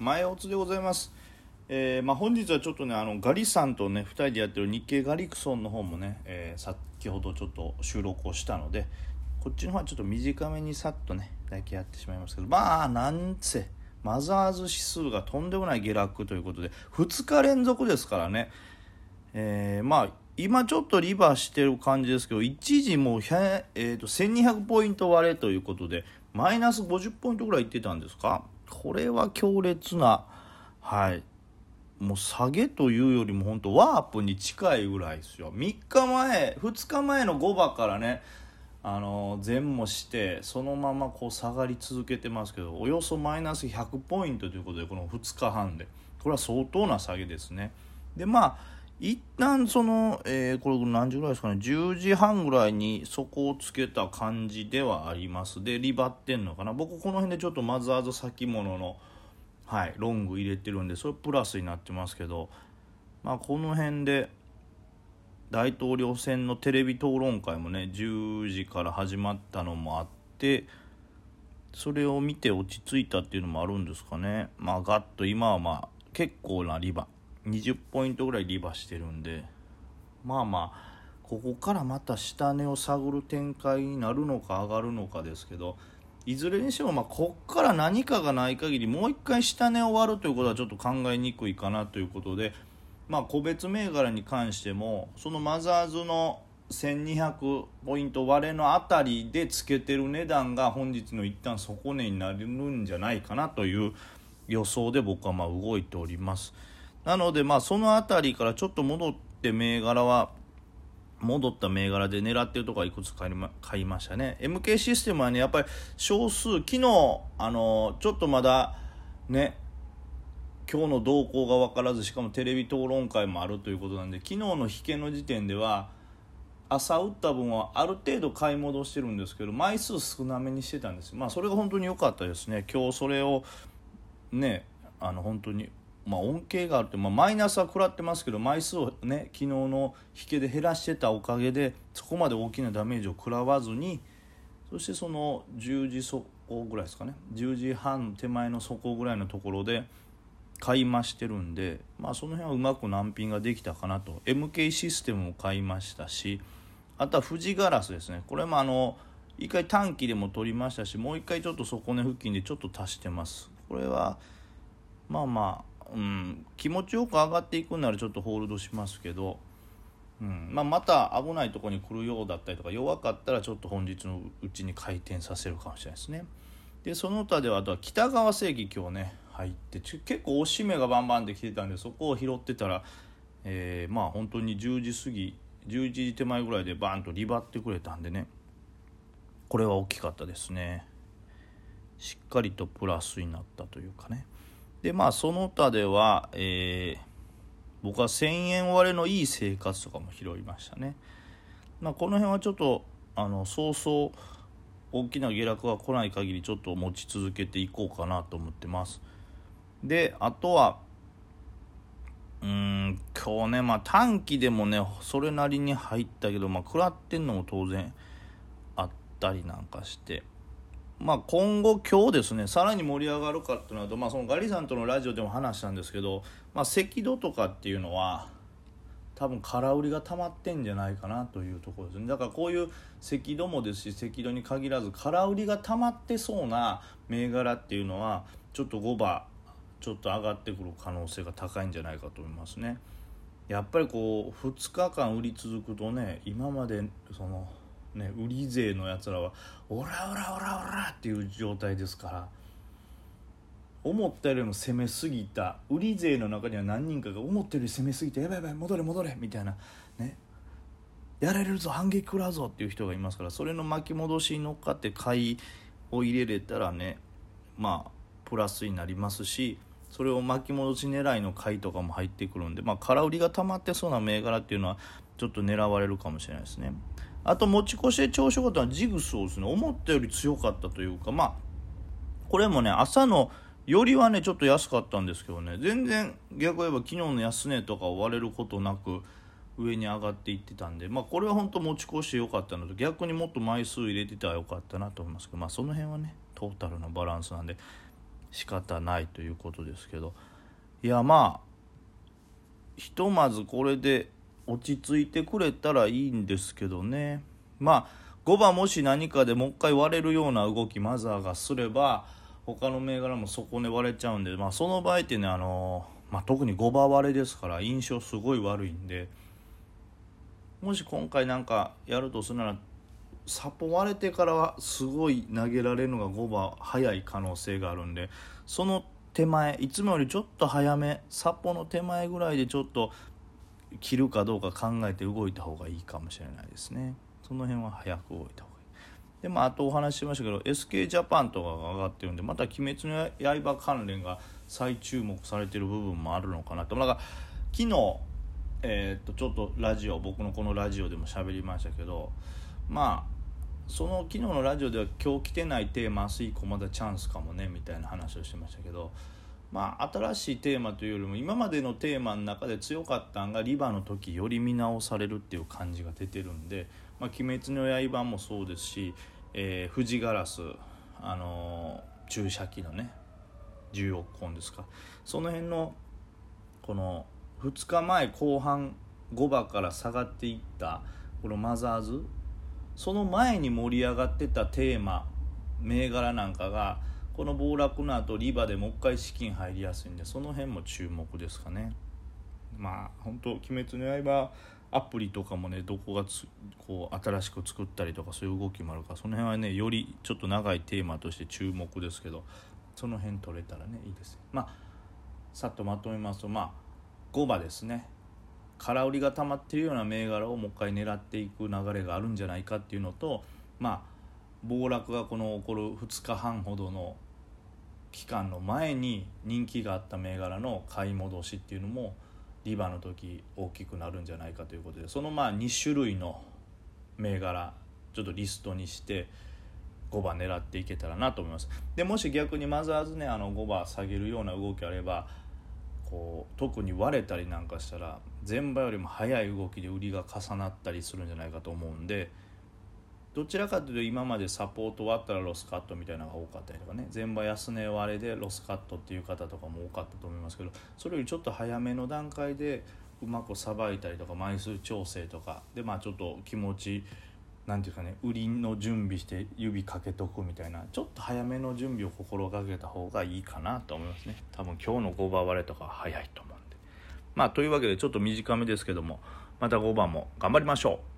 前オツでございます。えーまあ、本日はちょっとねあのガリさんとね2人でやってる日経ガリクソンの方もね、えー先ほどちょっと収録をしたのでこっちの方はちょっと短めにさっとねだけやってしまいますけどまあなんせマザーズ指数がとんでもない下落ということで2日連続ですからね、えーまあ今ちょっとリバーしてる感じですけど一時もう、えー、と1200ポイント割れということでマイナス50ポイントぐらいいってたんですか？これは強烈なはい。もう下げというよりも本当ワープに近いぐらいですよ。3日前2日前の5場からねあの前もしてそのままこう下がり続けてますけどおよそマイナス100ポイントということでこの2日半で。これは相当な下げですね。でまあ一旦その、えーこれ何時ぐらいですかね。10時半ぐらいに底をつけた感じではあります。でリバってんのかな。僕この辺でちょっとマザーズ先物のはい、ロング入れてるんでそれプラスになってますけど、まあ、この辺で大統領選のテレビ討論会もね10時から始まったのもあってそれを見て落ち着いたっていうのもあるんですかね。まあガッと今はまあ結構なリバ20ポイントぐらいリバしてるんでまあまあここからまた下値を探る展開になるのか上がるのかですけどいずれにしてもまあこっから何かがない限りもう一回下値を割るということはちょっと考えにくいかなということで、まあ、個別銘柄に関してもそのマザーズの1200ポイント割れのあたりでつけてる値段が本日の一旦底値になるんじゃないかなという予想で僕はまあ動いております。なのでまあそのあたりからちょっと戻って銘柄は戻った銘柄で狙ってるところはいくつか買いましたね。MK システムはねやっぱり少数昨日あのちょっとまだね今日の動向が分からずしかもテレビ討論会もあるということなんで昨日の引けの時点では朝打った分はある程度買い戻してるんですけど枚数少なめにしてたんです。まあそれが本当に良かったですね。今日それをねあの本当にまあ、恩恵があるって、まあ、マイナスは食らってますけど枚数をね昨日の引けで減らしてたおかげでそこまで大きなダメージを食らわずにそしてその10時底ぐらいですかね10時半手前の底ぐらいのところで買い増してるんで、まあ、その辺はうまく難品ができたかなと。MK システムも買いましたしあとは富士ガラスですね。これもあの一回短期でも取りましたしもう一回ちょっと底根付近でちょっと足してます。これはまあまあうん、気持ちよく上がっていくんならちょっとホールドしますけど、うん。まあ、また危ないとこに来るようだったりとか弱かったらちょっと本日のうちに回転させるかもしれないですね。でその他ではあとは北川正義今日ね入って結構押し目がバンバンできてたんでそこを拾ってたら、えーまあ本当に10時過ぎ11時手前ぐらいでバーンとリバってくれたんでねこれは大きかったですね。しっかりとプラスになったというかね。でまあその他では、えー僕は1000円割れのいい生活とかも拾いましたね、まあ、この辺はちょっとあのそうそう大きな下落が来ない限りちょっと持ち続けていこうかなと思ってます。であとはうん今日ねまあ短期でもねそれなりに入ったけどまあ食らってんのも当然あったりなんかして。まあ、今後、今日ですねさらに盛り上がるかっていうのは、まあ、そのガリさんとのラジオでも話したんですけど、まあ、赤道とかっていうのは多分空売りが溜まってんじゃないかなというところですねだからこういう赤道もですし赤道に限らず空売りが溜まってそうな銘柄っていうのはちょっと5番ちょっと上がってくる可能性が高いんじゃないかと思いますね。やっぱりこう2日間売り続くとね今までそのね、売り勢のやつらは「オラオラオラオラ」っていう状態ですから思ったよりも攻めすぎた売り勢の中には何人かが思ったより攻めすぎて「やばいやばい戻れ戻れ」みたいなねやられるぞ反撃食らうぞっていう人がいますからそれの巻き戻しに乗っかって買いを入れれたらねまあプラスになりますしそれを巻き戻し狙いの買いとかも入ってくるんで、まあ、空売りが溜まってそうな銘柄っていうのはちょっと狙われるかもしれないですね。あと持ち越しで調子よかったのはジグソーですね。思ったより強かったというかまあこれもね朝のよりはねちょっと安かったんですけどね。全然逆を言えば昨日の安値とかを割れることなく上に上がっていってたんでまあこれは本当持ち越してよかったのと逆にもっと枚数入れてたらよかったなと思いますけどまあその辺はねトータルなバランスなんで仕方ないということですけど。いやまあひとまずこれで落ち着いてくれたらいいんですけどね。まあ5番もし何かでもう一回割れるような動きマザーがすれば他の銘柄も底根割れちゃうんで、まあ、その場合ってねあの、まあ、特に5番割れですから印象すごい悪いんで。もし今回なんかやるとするならサポ割れてからはすごい投げられるのが5番早い可能性があるんでその手前いつもよりちょっと早めサポの手前ぐらいでちょっと切るかどうか考えて動いた方がいいかもしれないですね。その辺は早く動いた方がいいでまああとお話ししましたけど SK ジャパンとかが上がってるんでまた「鬼滅の刃」関連が再注目されてる部分もあるのかなとだから昨日えー、っとちょっとラジオ僕のこのラジオでも喋りましたけどまあその昨日のラジオでは今日来てないテーマ明日以降まだチャンスかもねみたいな話をしてましたけどまあ、新しいテーマというよりも今までのテーマの中で強かったんがリバの時より見直されるっていう感じが出てるんで「まあ、鬼滅の刃」もそうですし、えー、富士ガラス、あのー、注射器のね10億本ですか。その辺のこの2日前後半5番から下がっていったこのマザーズその前に盛り上がってたテーマ銘柄なんかがこの暴落の後リバでもう一回資金入りやすいんでその辺も注目ですかね。まあ本当鬼滅の刃」アプリとかもねどこがこう新しく作ったりとかそういう動きもあるからその辺はねよりちょっと長いテーマとして注目ですけどその辺取れたらねいいです。まあさっとまとめますとまあ5番ですね。空売りが溜まってるような銘柄をもう一回狙っていく流れがあるんじゃないかっていうのとまあ暴落がこの起こる2日半ほどの期間の前に人気があった銘柄の買い戻しっていうのもリバの時大きくなるんじゃないかということでそのまあ2種類の銘柄ちょっとリストにして5番狙っていけたらなと思います。でもし逆にマザーズねあの5番下げるような動きあればこう特に割れたりなんかしたら前場よりも速い動きで売りが重なったりするんじゃないかと思うんでどちらかというと今までサポート割ったらロスカットみたいなのが多かったりとかね。全場安値割れでロスカットっていう方とかも多かったと思いますけどそれよりちょっと早めの段階でうまくさばいたりとか枚数調整とかでまあちょっと気持ちなんていうかね売りの準備して指かけとくみたいなちょっと早めの準備を心がけた方がいいかなと思いますね。多分今日の5番割れとか早いと思うんで。まあというわけでちょっと短めですけどもまた5番も頑張りましょう。